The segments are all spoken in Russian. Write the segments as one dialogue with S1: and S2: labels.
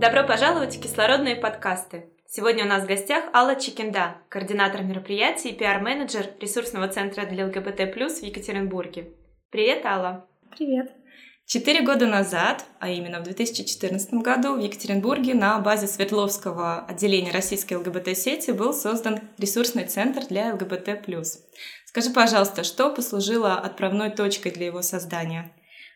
S1: Добро пожаловать в кислородные подкасты. Сегодня у нас в гостях Алла Чикенда, координатор мероприятий и пиар-менеджер ресурсного центра для ЛГБТ+, в Екатеринбурге. Привет, Алла.
S2: Привет.
S1: Четыре года назад, а именно в 2014 году, в Екатеринбурге на базе Свердловского отделения российской ЛГБТ-сети был создан ресурсный центр для ЛГБТ+. Скажи, пожалуйста, что послужило отправной точкой для его создания?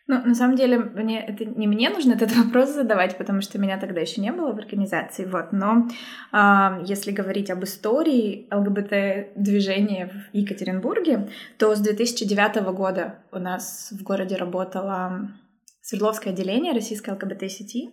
S2: Ну, на самом деле, мне это не мне нужно этот вопрос задавать, потому что меня тогда еще не было в организации, вот. Но э, если говорить об истории ЛГБТ-движения в Екатеринбурге, то с 2009 года у нас в городе работало Свердловское отделение российской ЛГБТ-сети,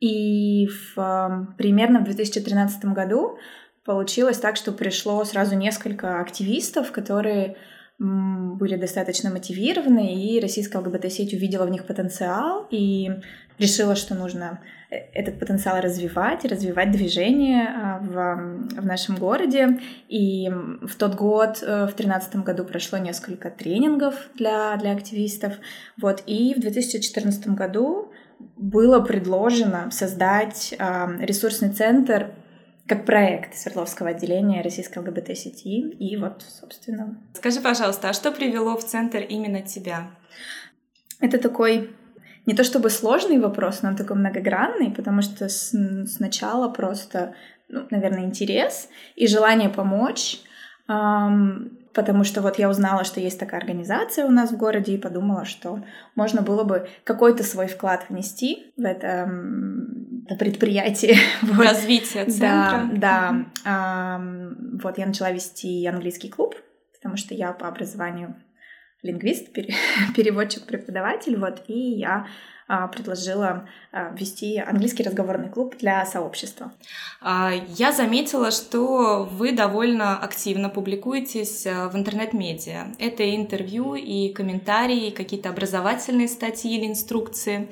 S2: и в, э, примерно в 2013 году получилось так, что пришло сразу несколько активистов, которые были достаточно мотивированы, и российская ЛГБТ-сеть увидела в них потенциал и решила, что нужно э, этот потенциал развивать, развивать движение а, в, в нашем городе. И в тот год, э, в 2013 году, прошло несколько тренингов для, для активистов. Вот. И в 2014 году было предложено создать ресурсный центр как проект Свердловского отделения российской ЛГБТ-сети. И вот, собственно...
S1: Скажи, пожалуйста, а что привело в центр именно тебя?
S2: Это такой не то чтобы сложный вопрос, но он такой многогранный, потому что с, сначала просто, ну, наверное, интерес и желание помочь, эм, потому что вот я узнала, что есть такая организация у нас в городе и подумала, что можно было бы какой-то свой вклад внести в это предприятие.
S1: Вот. Развитие центра.
S2: Да, да. Вот я начала вести английский клуб, потому что я по образованию лингвист, переводчик, преподаватель, вот, и я а, предложила а, вести английский разговорный клуб для сообщества.
S1: А, я заметила, что вы довольно активно публикуетесь в интернет-медиа. Это интервью, и комментарии, какие-то образовательные статьи или инструкции.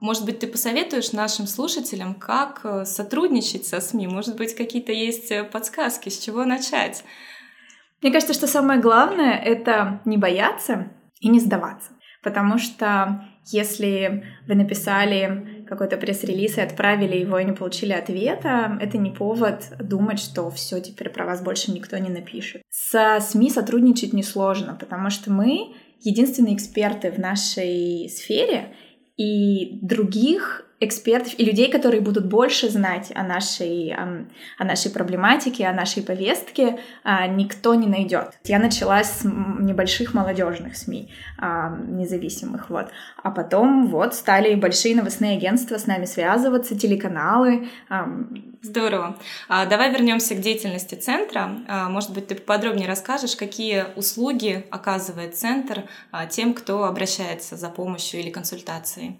S1: Может быть, ты посоветуешь нашим слушателям, как э, сотрудничать со СМИ? Может быть, какие-то есть э, подсказки, с чего начать?
S2: Мне кажется, что самое главное — это не бояться и не сдаваться. Потому что если вы написали какой-то пресс-релиз и отправили его и не получили ответа, это не повод думать, что все теперь про вас больше никто не напишет. Со СМИ сотрудничать несложно, потому что мы единственные эксперты в нашей сфере, и других экспертов и людей, которые будут больше знать о нашей, о нашей проблематике, о нашей повестке, а, никто не найдет. Я начала с небольших молодежных СМИ, а, независимых, вот. А потом вот стали большие новостные агентства с нами связываться, телеканалы.
S1: Здорово. А, давай вернемся к деятельности центра. Может быть, ты подробнее расскажешь, какие услуги оказывает центр тем, кто обращается за помощью или консультацией?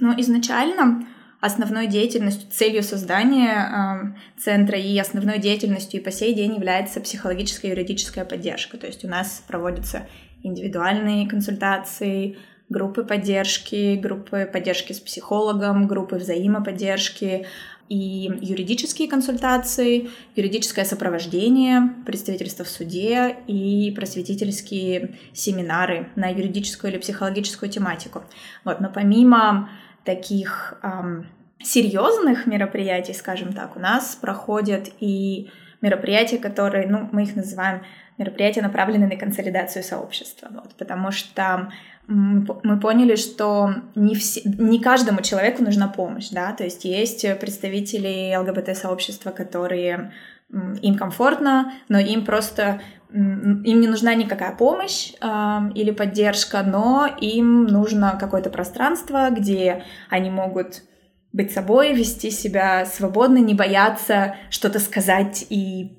S2: Ну, изначально основной деятельностью, целью создания э, центра и основной деятельностью и по сей день является психологическая и юридическая поддержка. То есть у нас проводятся индивидуальные консультации, группы поддержки, группы поддержки с психологом, группы взаимоподдержки и юридические консультации, юридическое сопровождение, представительство в суде и просветительские семинары на юридическую или психологическую тематику. Вот, но помимо таких эм, серьезных мероприятий, скажем так, у нас проходят и мероприятия, которые, ну, мы их называем мероприятия, направленные на консолидацию сообщества, вот, потому что мы поняли, что не, все, не каждому человеку нужна помощь, да, то есть есть представители ЛГБТ-сообщества, которые им комфортно, но им просто им не нужна никакая помощь э, или поддержка, но им нужно какое-то пространство, где они могут быть собой, вести себя свободно, не бояться что-то сказать и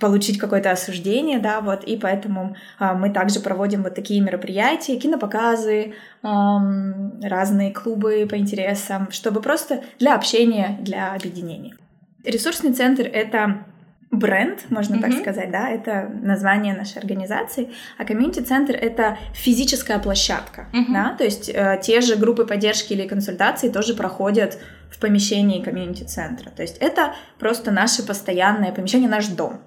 S2: получить какое-то осуждение, да, вот, и поэтому а, мы также проводим вот такие мероприятия, кинопоказы, ам, разные клубы по интересам, чтобы просто для общения, для объединения. Ресурсный центр — это бренд, можно mm-hmm. так сказать, да, это название нашей организации, а комьюнити-центр — это физическая площадка, mm-hmm. да, то есть э, те же группы поддержки или консультации тоже проходят в помещении комьюнити-центра, то есть это просто наше постоянное помещение, наш дом.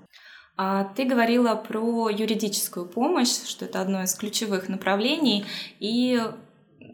S1: А ты говорила про юридическую помощь, что это одно из ключевых направлений, и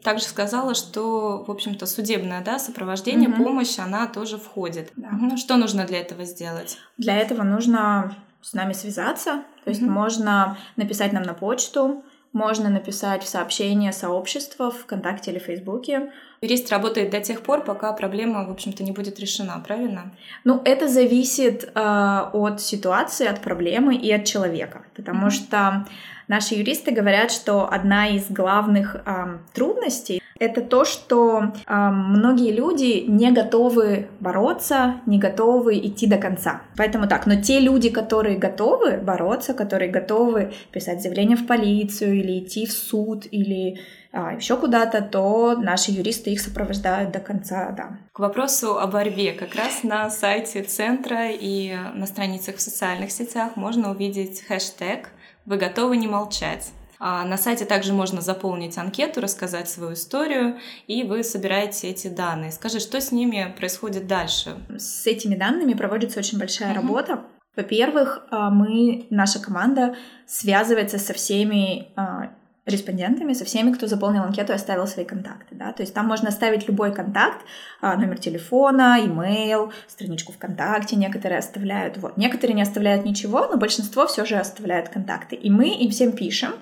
S1: также сказала, что, в общем-то, судебное да, сопровождение, угу. помощь, она тоже входит. Да. Угу. Что нужно для этого сделать?
S2: Для этого нужно с нами связаться, то есть угу. можно написать нам на почту, можно написать в сообщение сообщества ВКонтакте или Фейсбуке.
S1: Юрист работает до тех пор, пока проблема, в общем-то, не будет решена, правильно?
S2: Ну, это зависит э, от ситуации, от проблемы и от человека, потому mm-hmm. что Наши юристы говорят, что одна из главных э, трудностей это то, что э, многие люди не готовы бороться, не готовы идти до конца. Поэтому так, но те люди, которые готовы бороться, которые готовы писать заявление в полицию или идти в суд или а, еще куда-то, то наши юристы их сопровождают до конца, да.
S1: К вопросу о борьбе. Как раз на сайте центра и на страницах в социальных сетях можно увидеть хэштег вы готовы не молчать. А на сайте также можно заполнить анкету, рассказать свою историю, и вы собираете эти данные. Скажи, что с ними происходит дальше?
S2: С этими данными проводится очень большая uh-huh. работа. Во-первых, а, мы, наша команда связывается со всеми а, респондентами, со всеми, кто заполнил анкету и оставил свои контакты. Да? То есть там можно оставить любой контакт, а, номер телефона, имейл, страничку ВКонтакте некоторые оставляют. Вот. Некоторые не оставляют ничего, но большинство все же оставляют контакты. И мы им всем пишем,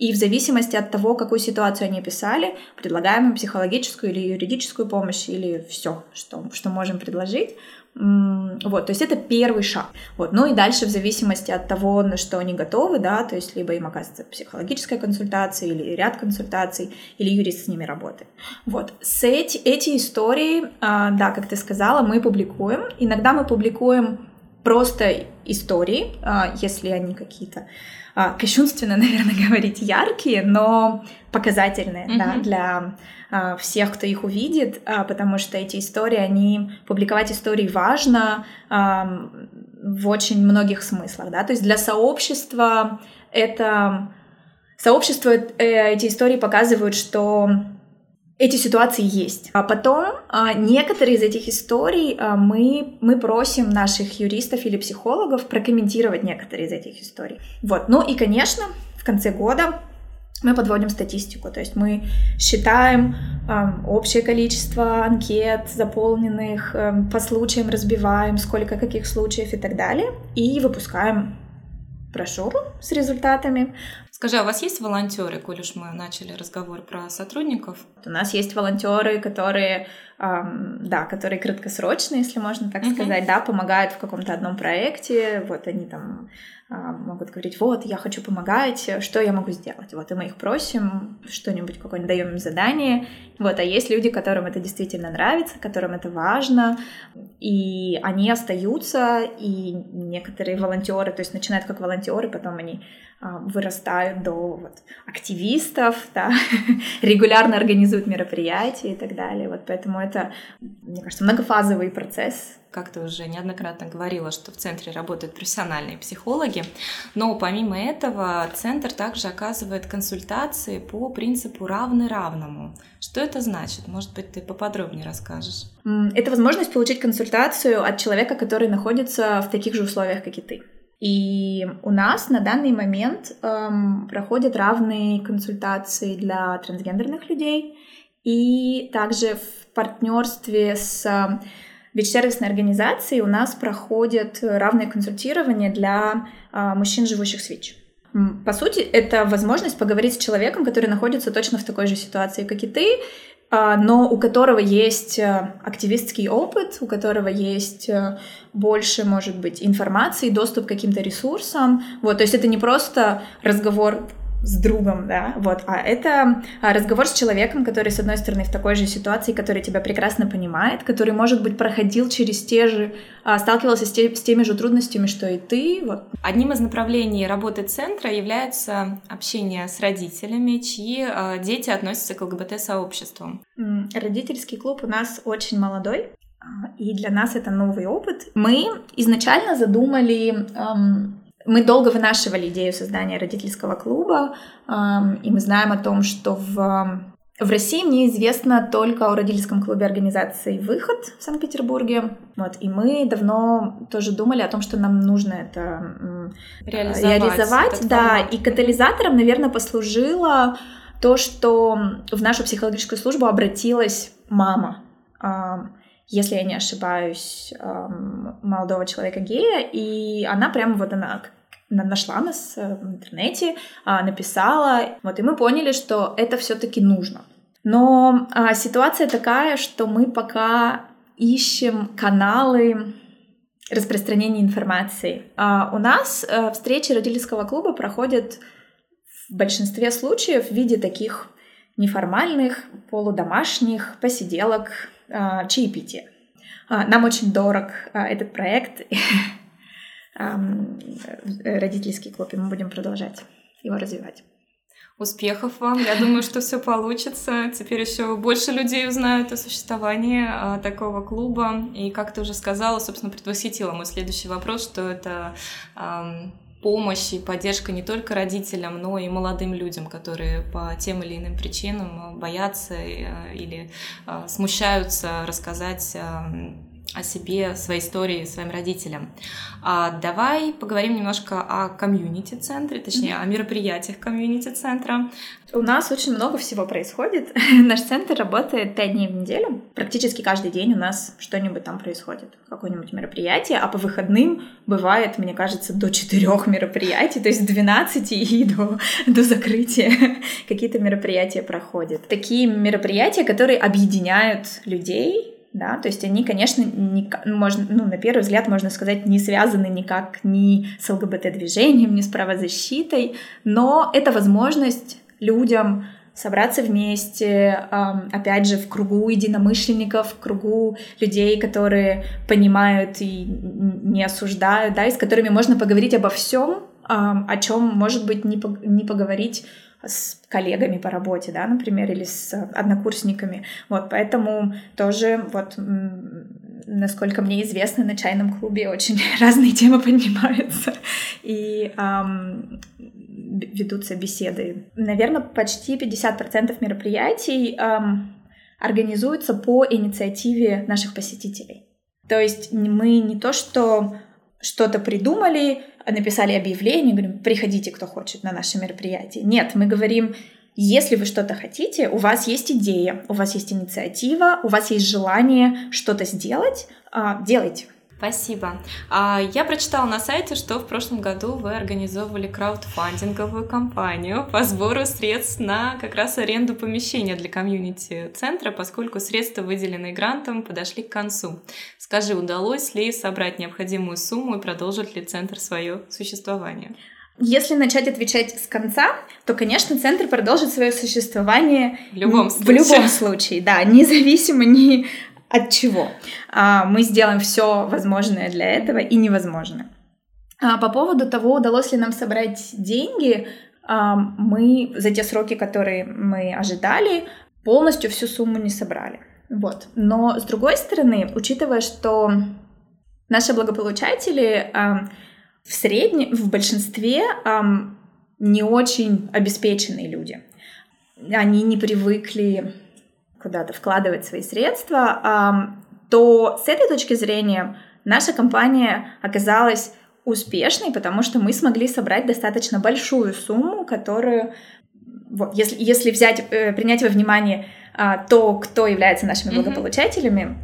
S2: и в зависимости от того, какую ситуацию они описали, предлагаем им психологическую или юридическую помощь, или все, что, что можем предложить. Вот, то есть это первый шаг. Вот, ну и дальше в зависимости от того, на что они готовы, да, то есть либо им оказывается психологическая консультация или ряд консультаций, или юрист с ними работает. Вот, с эти, эти истории, а, да, как ты сказала, мы публикуем. Иногда мы публикуем просто истории, а, если они какие-то а, кощунственно, наверное, говорить яркие, но показательные mm-hmm. да, для а, всех, кто их увидит, потому что эти истории, они публиковать истории важно в очень многих смыслах, да, то есть для сообщества это сообщество э, эти истории показывают, что эти ситуации есть. А потом а, некоторые из этих историй а, мы, мы просим наших юристов или психологов прокомментировать некоторые из этих историй. Вот. Ну и, конечно, в конце года мы подводим статистику, то есть мы считаем э, общее количество анкет заполненных, э, по случаям разбиваем, сколько каких случаев и так далее, и выпускаем брошюру с результатами.
S1: Скажи, а у вас есть волонтеры, коль уж мы начали разговор про сотрудников?
S2: У нас есть волонтеры, которые, эм, да, которые краткосрочные, если можно так uh-huh. сказать, да, помогают в каком-то одном проекте, вот они там а, могут говорить, вот, я хочу помогать, что я могу сделать? Вот, и мы их просим, что-нибудь какое-нибудь даем им задание. Вот, а есть люди, которым это действительно нравится, которым это важно, и они остаются, и некоторые волонтеры, то есть начинают как волонтеры, потом они вырастают до вот, активистов, да, регулярно организуют мероприятия и так далее. Вот поэтому это, мне кажется, многофазовый процесс,
S1: как ты уже неоднократно говорила, что в центре работают профессиональные психологи, но помимо этого центр также оказывает консультации по принципу равный равному. Что это значит? Может быть, ты поподробнее расскажешь?
S2: Это возможность получить консультацию от человека, который находится в таких же условиях, как и ты. И у нас на данный момент эм, проходят равные консультации для трансгендерных людей и также в партнерстве с ВИЧ-сервисной организации у нас проходят равные консультирования для а, мужчин, живущих с ВИЧ. По сути, это возможность поговорить с человеком, который находится точно в такой же ситуации, как и ты, но у которого есть а, активистский опыт, у которого есть больше, может быть, информации, доступ к каким-то ресурсам. Вот, то есть это не просто разговор с другом, да, вот, а это а, разговор с человеком, который, с одной стороны, в такой же ситуации, который тебя прекрасно понимает, который, может быть, проходил через те же, а, сталкивался с, те, с теми же трудностями, что и ты, вот.
S1: Одним из направлений работы центра является общение с родителями, чьи а, дети относятся к ЛГБТ-сообществу.
S2: Родительский клуб у нас очень молодой, и для нас это новый опыт. Мы изначально задумали эм, мы долго вынашивали идею создания родительского клуба, и мы знаем о том, что в в России мне известно только о родительском клубе организации «Выход» в Санкт-Петербурге. Вот, и мы давно тоже думали о том, что нам нужно это реализовать. реализовать да, формат. и катализатором, наверное, послужило то, что в нашу психологическую службу обратилась мама если я не ошибаюсь, молодого человека гея, и она прямо вот она нашла нас э, в интернете, а, написала, вот, и мы поняли, что это все-таки нужно. Но а, ситуация такая, что мы пока ищем каналы распространения информации. А у нас а, встречи родительского клуба проходят в большинстве случаев в виде таких неформальных, полудомашних посиделок, а, чаепития. А, нам очень дорог а, этот проект, родительский клуб, и мы будем продолжать его развивать.
S1: Успехов вам. Я думаю, что все получится. Теперь еще больше людей узнают о существовании такого клуба. И как ты уже сказала, собственно, предвосхитила мой следующий вопрос, что это помощь и поддержка не только родителям, но и молодым людям, которые по тем или иным причинам боятся э, или э, смущаются рассказать о себе, своей истории своим родителям. А давай поговорим немножко о комьюнити-центре, точнее, о мероприятиях комьюнити-центра.
S2: У нас очень много всего происходит. Наш центр работает пять дней в неделю. Практически каждый день у нас что-нибудь там происходит, какое-нибудь мероприятие, а по выходным бывает, мне кажется, до четырех мероприятий, то есть с 12 и до, до закрытия какие-то мероприятия проходят. Такие мероприятия, которые объединяют людей, да, то есть они, конечно, не, можно, ну, на первый взгляд можно сказать, не связаны никак ни с ЛГБТ-движением, ни с правозащитой, но это возможность людям собраться вместе, опять же, в кругу единомышленников, в кругу людей, которые понимают и не осуждают, да, и с которыми можно поговорить обо всем, о чем, может быть, не, поговорить с коллегами по работе, да, например, или с однокурсниками. Вот, поэтому тоже вот насколько мне известно, на чайном клубе очень разные темы поднимаются и эм, ведутся беседы. Наверное, почти 50% мероприятий эм, организуются по инициативе наших посетителей. То есть мы не то, что что-то придумали, написали объявление, говорим, приходите, кто хочет на наше мероприятие. Нет, мы говорим, если вы что-то хотите, у вас есть идея, у вас есть инициатива, у вас есть желание что-то сделать, а, делайте.
S1: Спасибо. А, я прочитала на сайте, что в прошлом году вы организовывали краудфандинговую кампанию по сбору средств на как раз аренду помещения для комьюнити-центра, поскольку средства, выделенные грантом, подошли к концу. Скажи, удалось ли собрать необходимую сумму и продолжит ли центр свое существование?
S2: Если начать отвечать с конца, то, конечно, центр продолжит свое существование
S1: в любом случае.
S2: В любом случае, да, независимо ни от чего. А, мы сделаем все возможное для этого и невозможное. А, по поводу того, удалось ли нам собрать деньги, а, мы за те сроки, которые мы ожидали, полностью всю сумму не собрали. Вот. Но с другой стороны, учитывая, что наши благополучатели в среднем, в большинстве не очень обеспеченные люди. Они не привыкли куда-то вкладывать свои средства, то с этой точки зрения наша компания оказалась успешной, потому что мы смогли собрать достаточно большую сумму, которую, вот, если, если взять, э, принять во внимание а, то, кто является нашими благополучателями,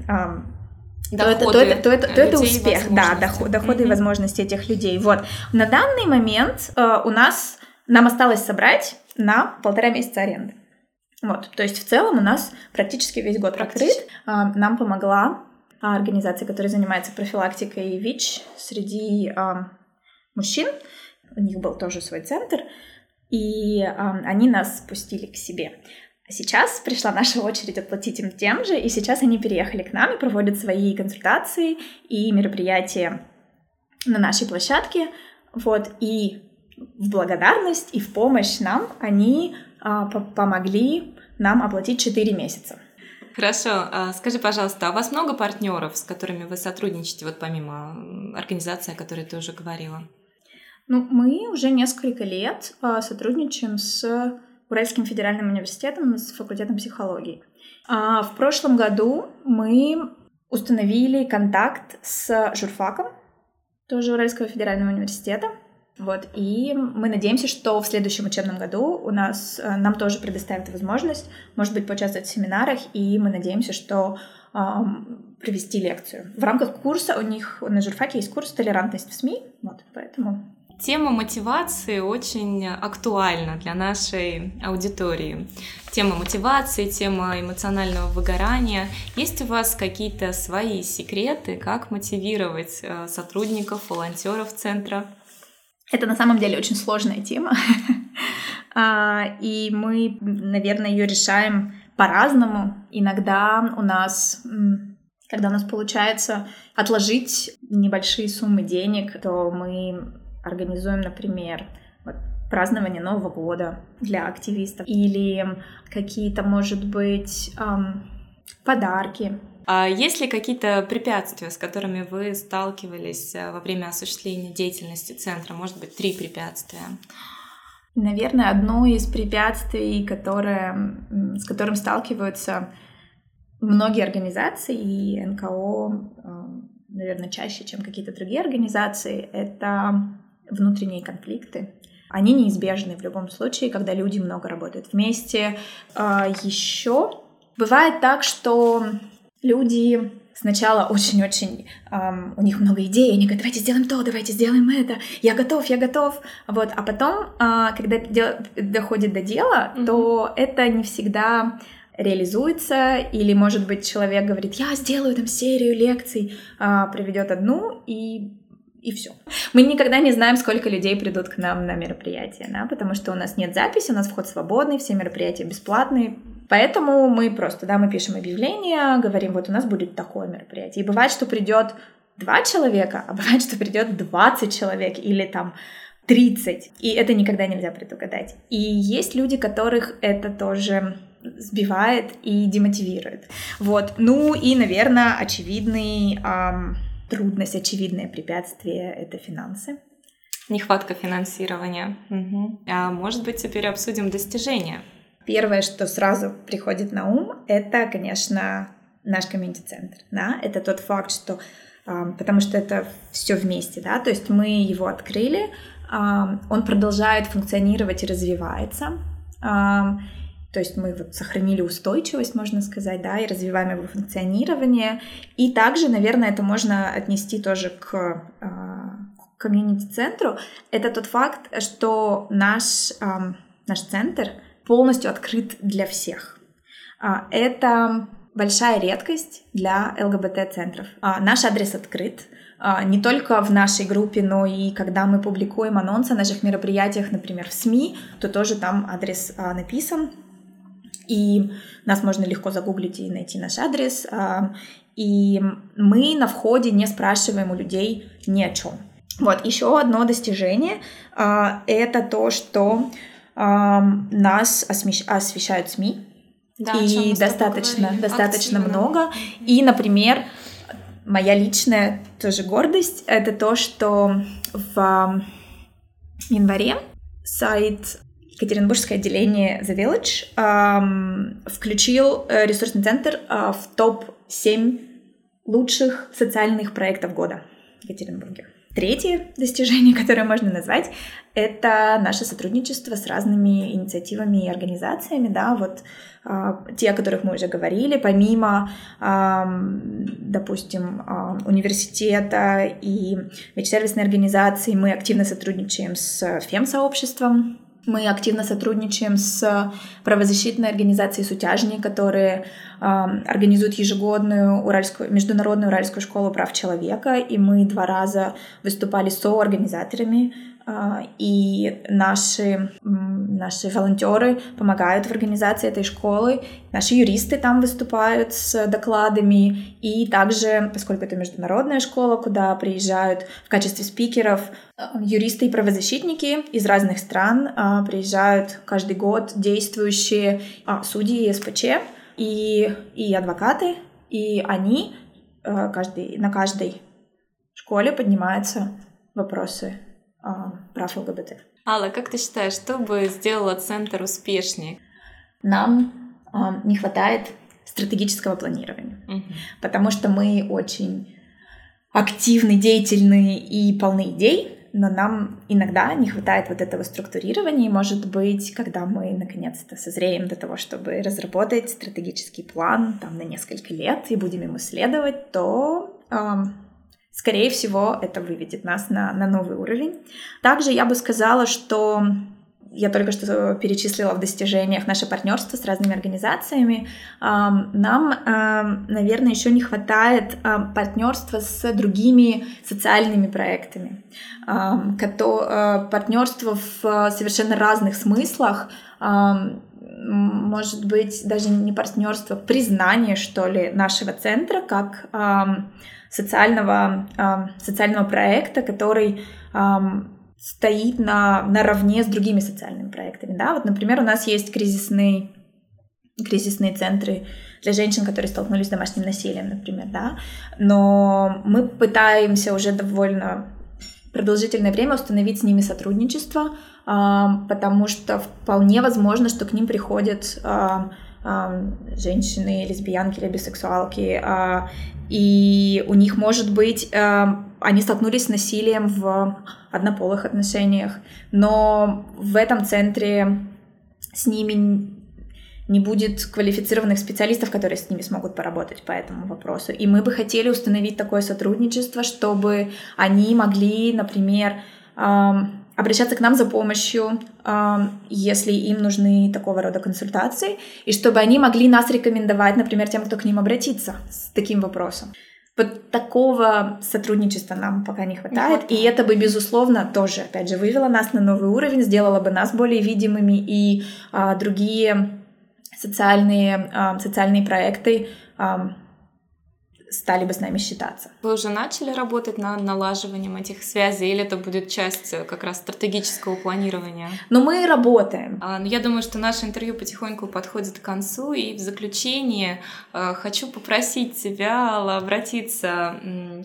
S2: доходы то это, то это, то это, то это успех, да, доход, доходы mm-hmm. и возможности этих людей. Вот. На данный момент а, у нас, нам осталось собрать на полтора месяца аренды. Вот, то есть в целом у нас практически весь год открыт. А, нам помогла организация, которая занимается профилактикой ВИЧ среди а, мужчин. У них был тоже свой центр. и они нас спустили к себе. А сейчас пришла наша очередь отплатить им тем же, и сейчас они переехали к нам и проводят свои консультации и мероприятия на нашей площадке. Вот, и в благодарность и в помощь нам они а, помогли нам оплатить 4 месяца.
S1: Хорошо. А скажи, пожалуйста, а у вас много партнеров, с которыми вы сотрудничаете, вот помимо организации, о которой ты уже говорила?
S2: Ну, мы уже несколько лет а, сотрудничаем с Уральским федеральным университетом, с факультетом психологии. А в прошлом году мы установили контакт с журфаком, тоже Уральского федерального университета. Вот, и мы надеемся, что в следующем учебном году у нас, э, нам тоже предоставят возможность, может быть, поучаствовать в семинарах, и мы надеемся, что эм, провести лекцию. В рамках курса у них на журфаке есть курс «Толерантность в СМИ», вот, поэтому
S1: Тема мотивации очень актуальна для нашей аудитории. Тема мотивации, тема эмоционального выгорания. Есть у вас какие-то свои секреты, как мотивировать э, сотрудников, волонтеров центра?
S2: Это на самом деле очень сложная тема. А, и мы, наверное, ее решаем по-разному. Иногда у нас когда у нас получается отложить небольшие суммы денег, то мы организуем, например, празднование Нового года для активистов или какие-то, может быть, подарки.
S1: А есть ли какие-то препятствия, с которыми вы сталкивались э, во время осуществления деятельности центра? Может быть, три препятствия?
S2: Наверное, одно из препятствий, которое, с которым сталкиваются многие организации и НКО, эм, наверное, чаще, чем какие-то другие организации, это внутренние конфликты. Они неизбежны в любом случае, когда люди много работают вместе. А, Еще бывает так, что люди сначала очень-очень эм, у них много идей, они говорят, давайте сделаем то, давайте сделаем это, я готов, я готов, вот, а потом, э, когда дел, доходит до дела, mm-hmm. то это не всегда реализуется, или, может быть, человек говорит, я сделаю там серию лекций, э, проведет одну, и и все. Мы никогда не знаем, сколько людей придут к нам на мероприятие, да, потому что у нас нет записи, у нас вход свободный, все мероприятия бесплатные, Поэтому мы просто, да, мы пишем объявление, говорим, вот у нас будет такое мероприятие. И бывает, что придет два человека, а бывает, что придет 20 человек или там 30. И это никогда нельзя предугадать. И есть люди, которых это тоже сбивает и демотивирует. Вот. Ну и, наверное, очевидный эм, трудность, очевидное препятствие — это финансы.
S1: Нехватка финансирования. Угу. А может быть, теперь обсудим достижения?
S2: Первое, что сразу приходит на ум, это, конечно, наш комьюнити-центр. Да? Это тот факт, что потому что это все вместе, да, то есть мы его открыли, он продолжает функционировать и развивается. То есть мы вот сохранили устойчивость, можно сказать, да, и развиваем его функционирование. И также, наверное, это можно отнести тоже к а, комьюнити-центру. Это тот факт, что наш, наш центр полностью открыт для всех. А, это большая редкость для ЛГБТ-центров. А, наш адрес открыт, не только в нашей группе, но и когда мы публикуем анонсы о наших мероприятиях, например, в СМИ, то тоже там адрес написан. И нас можно легко загуглить и найти наш адрес. А, и мы на входе не спрашиваем у людей ни о чем. Вот, еще одно достижение а, это то, что а, нас освещают СМИ. Да, и достаточно, достаточно много. И, например, моя личная тоже гордость это то, что в январе сайт Екатеринбургское отделение The Village эм, включил э, ресурсный центр э, в топ-7 лучших социальных проектов года в Екатеринбурге. Третье достижение, которое можно назвать, это наше сотрудничество с разными инициативами и организациями, да, вот э, те, о которых мы уже говорили, помимо, допустим, э, университета и ветсервисной организации, мы активно сотрудничаем с фем-сообществом, мы активно сотрудничаем с правозащитной организацией «Сутяжни», которые э, организуют ежегодную уральскую, международную уральскую школу прав человека, и мы два раза выступали со организаторами и наши, наши волонтеры помогают в организации этой школы, наши юристы там выступают с докладами, и также, поскольку это международная школа, куда приезжают в качестве спикеров а, юристы и правозащитники из разных стран, а, приезжают каждый год действующие судьи СПЧ и, и адвокаты, и они каждый, на каждой школе поднимаются вопросы. а, прав ЛГБТ.
S1: Алла, как ты считаешь, что бы сделала Центр успешнее?
S2: Нам а, не хватает стратегического планирования, угу. потому что мы очень активны, деятельны и полны идей, но нам иногда не хватает вот этого структурирования, и, может быть, когда мы наконец-то созреем до того, чтобы разработать стратегический план там на несколько лет и будем ему следовать, то скорее всего, это выведет нас на, на новый уровень. Также я бы сказала, что я только что перечислила в достижениях наше партнерство с разными организациями. Нам, наверное, еще не хватает партнерства с другими социальными проектами. Партнерство в совершенно разных смыслах может быть, даже не партнерство, признание, что ли, нашего центра как социального, социального проекта, который стоит на, наравне с другими социальными проектами. Да? Вот, например, у нас есть кризисный кризисные центры для женщин, которые столкнулись с домашним насилием, например, да, но мы пытаемся уже довольно продолжительное время установить с ними сотрудничество, потому что вполне возможно, что к ним приходят женщины, лесбиянки или бисексуалки, а, и у них, может быть, они столкнулись с насилием в однополых отношениях, но в этом центре с ними не будет квалифицированных специалистов, которые с ними смогут поработать по этому вопросу. И мы бы хотели установить такое сотрудничество, чтобы они могли, например, обращаться к нам за помощью, если им нужны такого рода консультации, и чтобы они могли нас рекомендовать, например, тем, кто к ним обратится с таким вопросом. Вот такого сотрудничества нам пока не хватает, не и это бы, безусловно, тоже, опять же, вывело нас на новый уровень, сделало бы нас более видимыми, и а, другие социальные, а, социальные проекты а, стали бы с нами считаться.
S1: Вы уже начали работать над налаживанием этих связей, или это будет часть э, как раз стратегического планирования?
S2: Но мы работаем.
S1: А, ну, я думаю, что наше интервью потихоньку подходит к концу, и в заключение э, хочу попросить тебя, обратиться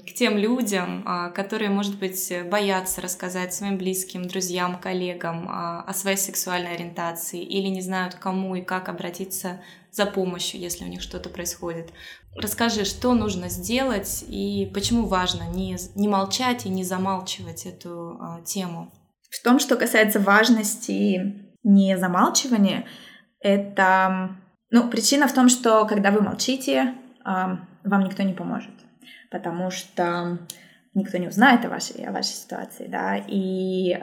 S1: к тем людям, а, которые, может быть, боятся рассказать своим близким, друзьям, коллегам а, о своей сексуальной ориентации или не знают, кому и как обратиться за помощью, если у них что-то происходит. Расскажи, что нужно сделать и почему важно не, не молчать и не замалчивать эту а, тему.
S2: В том, что касается важности не замалчивания, это... Ну, причина в том, что когда вы молчите, а, вам никто не поможет, потому что никто не узнает о вашей, о вашей ситуации, да, и,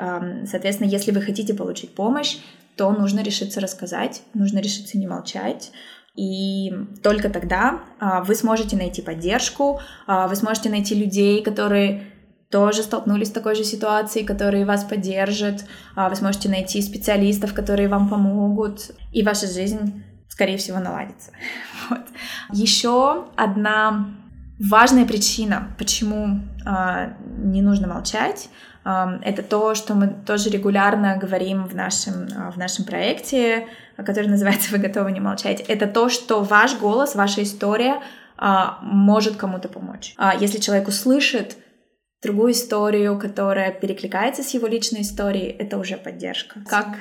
S2: соответственно, если вы хотите получить помощь, то нужно решиться рассказать, нужно решиться не молчать, и только тогда а, вы сможете найти поддержку, а, вы сможете найти людей, которые тоже столкнулись с такой же ситуацией, которые вас поддержат, а, вы сможете найти специалистов, которые вам помогут, и ваша жизнь, скорее всего, наладится. Вот. Еще одна важная причина, почему не нужно молчать, это то, что мы тоже регулярно говорим в нашем, в нашем проекте, который называется «Вы готовы не молчать». Это то, что ваш голос, ваша история а, может кому-то помочь. А, если человек услышит другую историю, которая перекликается с его личной историей, это уже поддержка. Как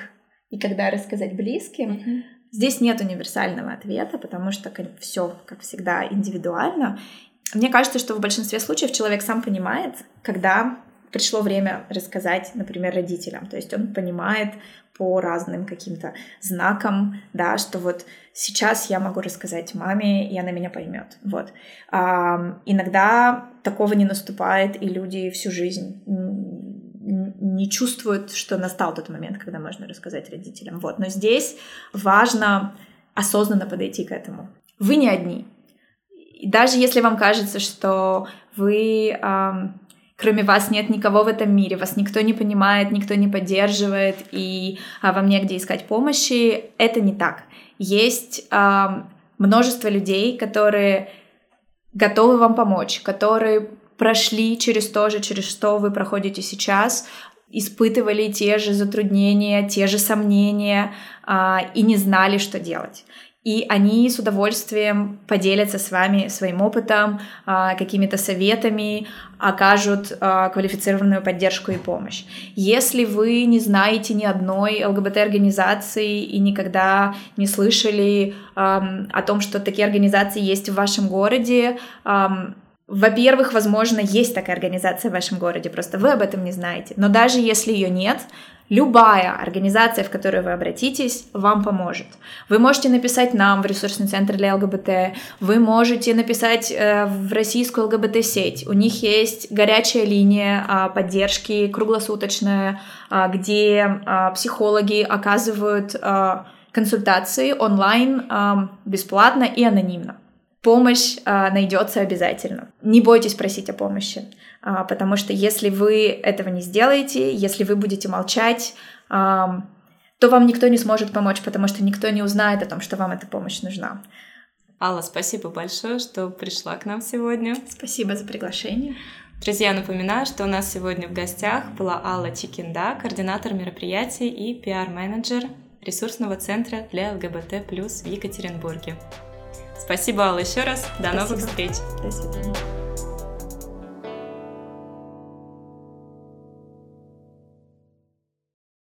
S2: и когда рассказать близким, mm-hmm. здесь нет универсального ответа, потому что все, как всегда, индивидуально. Мне кажется, что в большинстве случаев человек сам понимает, когда пришло время рассказать, например, родителям. То есть он понимает по разным каким-то знакам, да, что вот сейчас я могу рассказать маме, и она меня поймет. Вот. А, иногда такого не наступает, и люди всю жизнь не чувствуют, что настал тот момент, когда можно рассказать родителям. Вот. Но здесь важно осознанно подойти к этому. Вы не одни. И даже если вам кажется, что вы кроме вас нет никого в этом мире, вас никто не понимает, никто не поддерживает, и а, вам негде искать помощи. Это не так. Есть а, множество людей, которые готовы вам помочь, которые прошли через то же, через что вы проходите сейчас, испытывали те же затруднения, те же сомнения а, и не знали, что делать и они с удовольствием поделятся с вами своим опытом, а, какими-то советами, окажут а, квалифицированную поддержку и помощь. Если вы не знаете ни одной ЛГБТ-организации и никогда не слышали о том, что такие организации есть в вашем городе, во-первых, возможно, есть такая организация в вашем городе, просто вы об этом не знаете. Но даже если ее нет, Любая организация, в которую вы обратитесь, вам поможет. Вы можете написать нам в ресурсный центр для ЛГБТ, вы можете написать э, в российскую ЛГБТ-сеть. У них есть горячая линия э, поддержки, круглосуточная, э, где э, психологи оказывают э, консультации онлайн э, бесплатно и анонимно помощь а, найдется обязательно. Не бойтесь просить о помощи, а, потому что если вы этого не сделаете, если вы будете молчать, а, то вам никто не сможет помочь, потому что никто не узнает о том, что вам эта помощь нужна.
S1: Алла, спасибо большое, что пришла к нам сегодня.
S2: Спасибо за приглашение.
S1: Друзья, напоминаю, что у нас сегодня в гостях была Алла Чикинда, координатор мероприятий и пиар-менеджер ресурсного центра для ЛГБТ+, в Екатеринбурге. Спасибо, Алла, еще раз. До Спасибо. новых встреч.
S2: До свидания.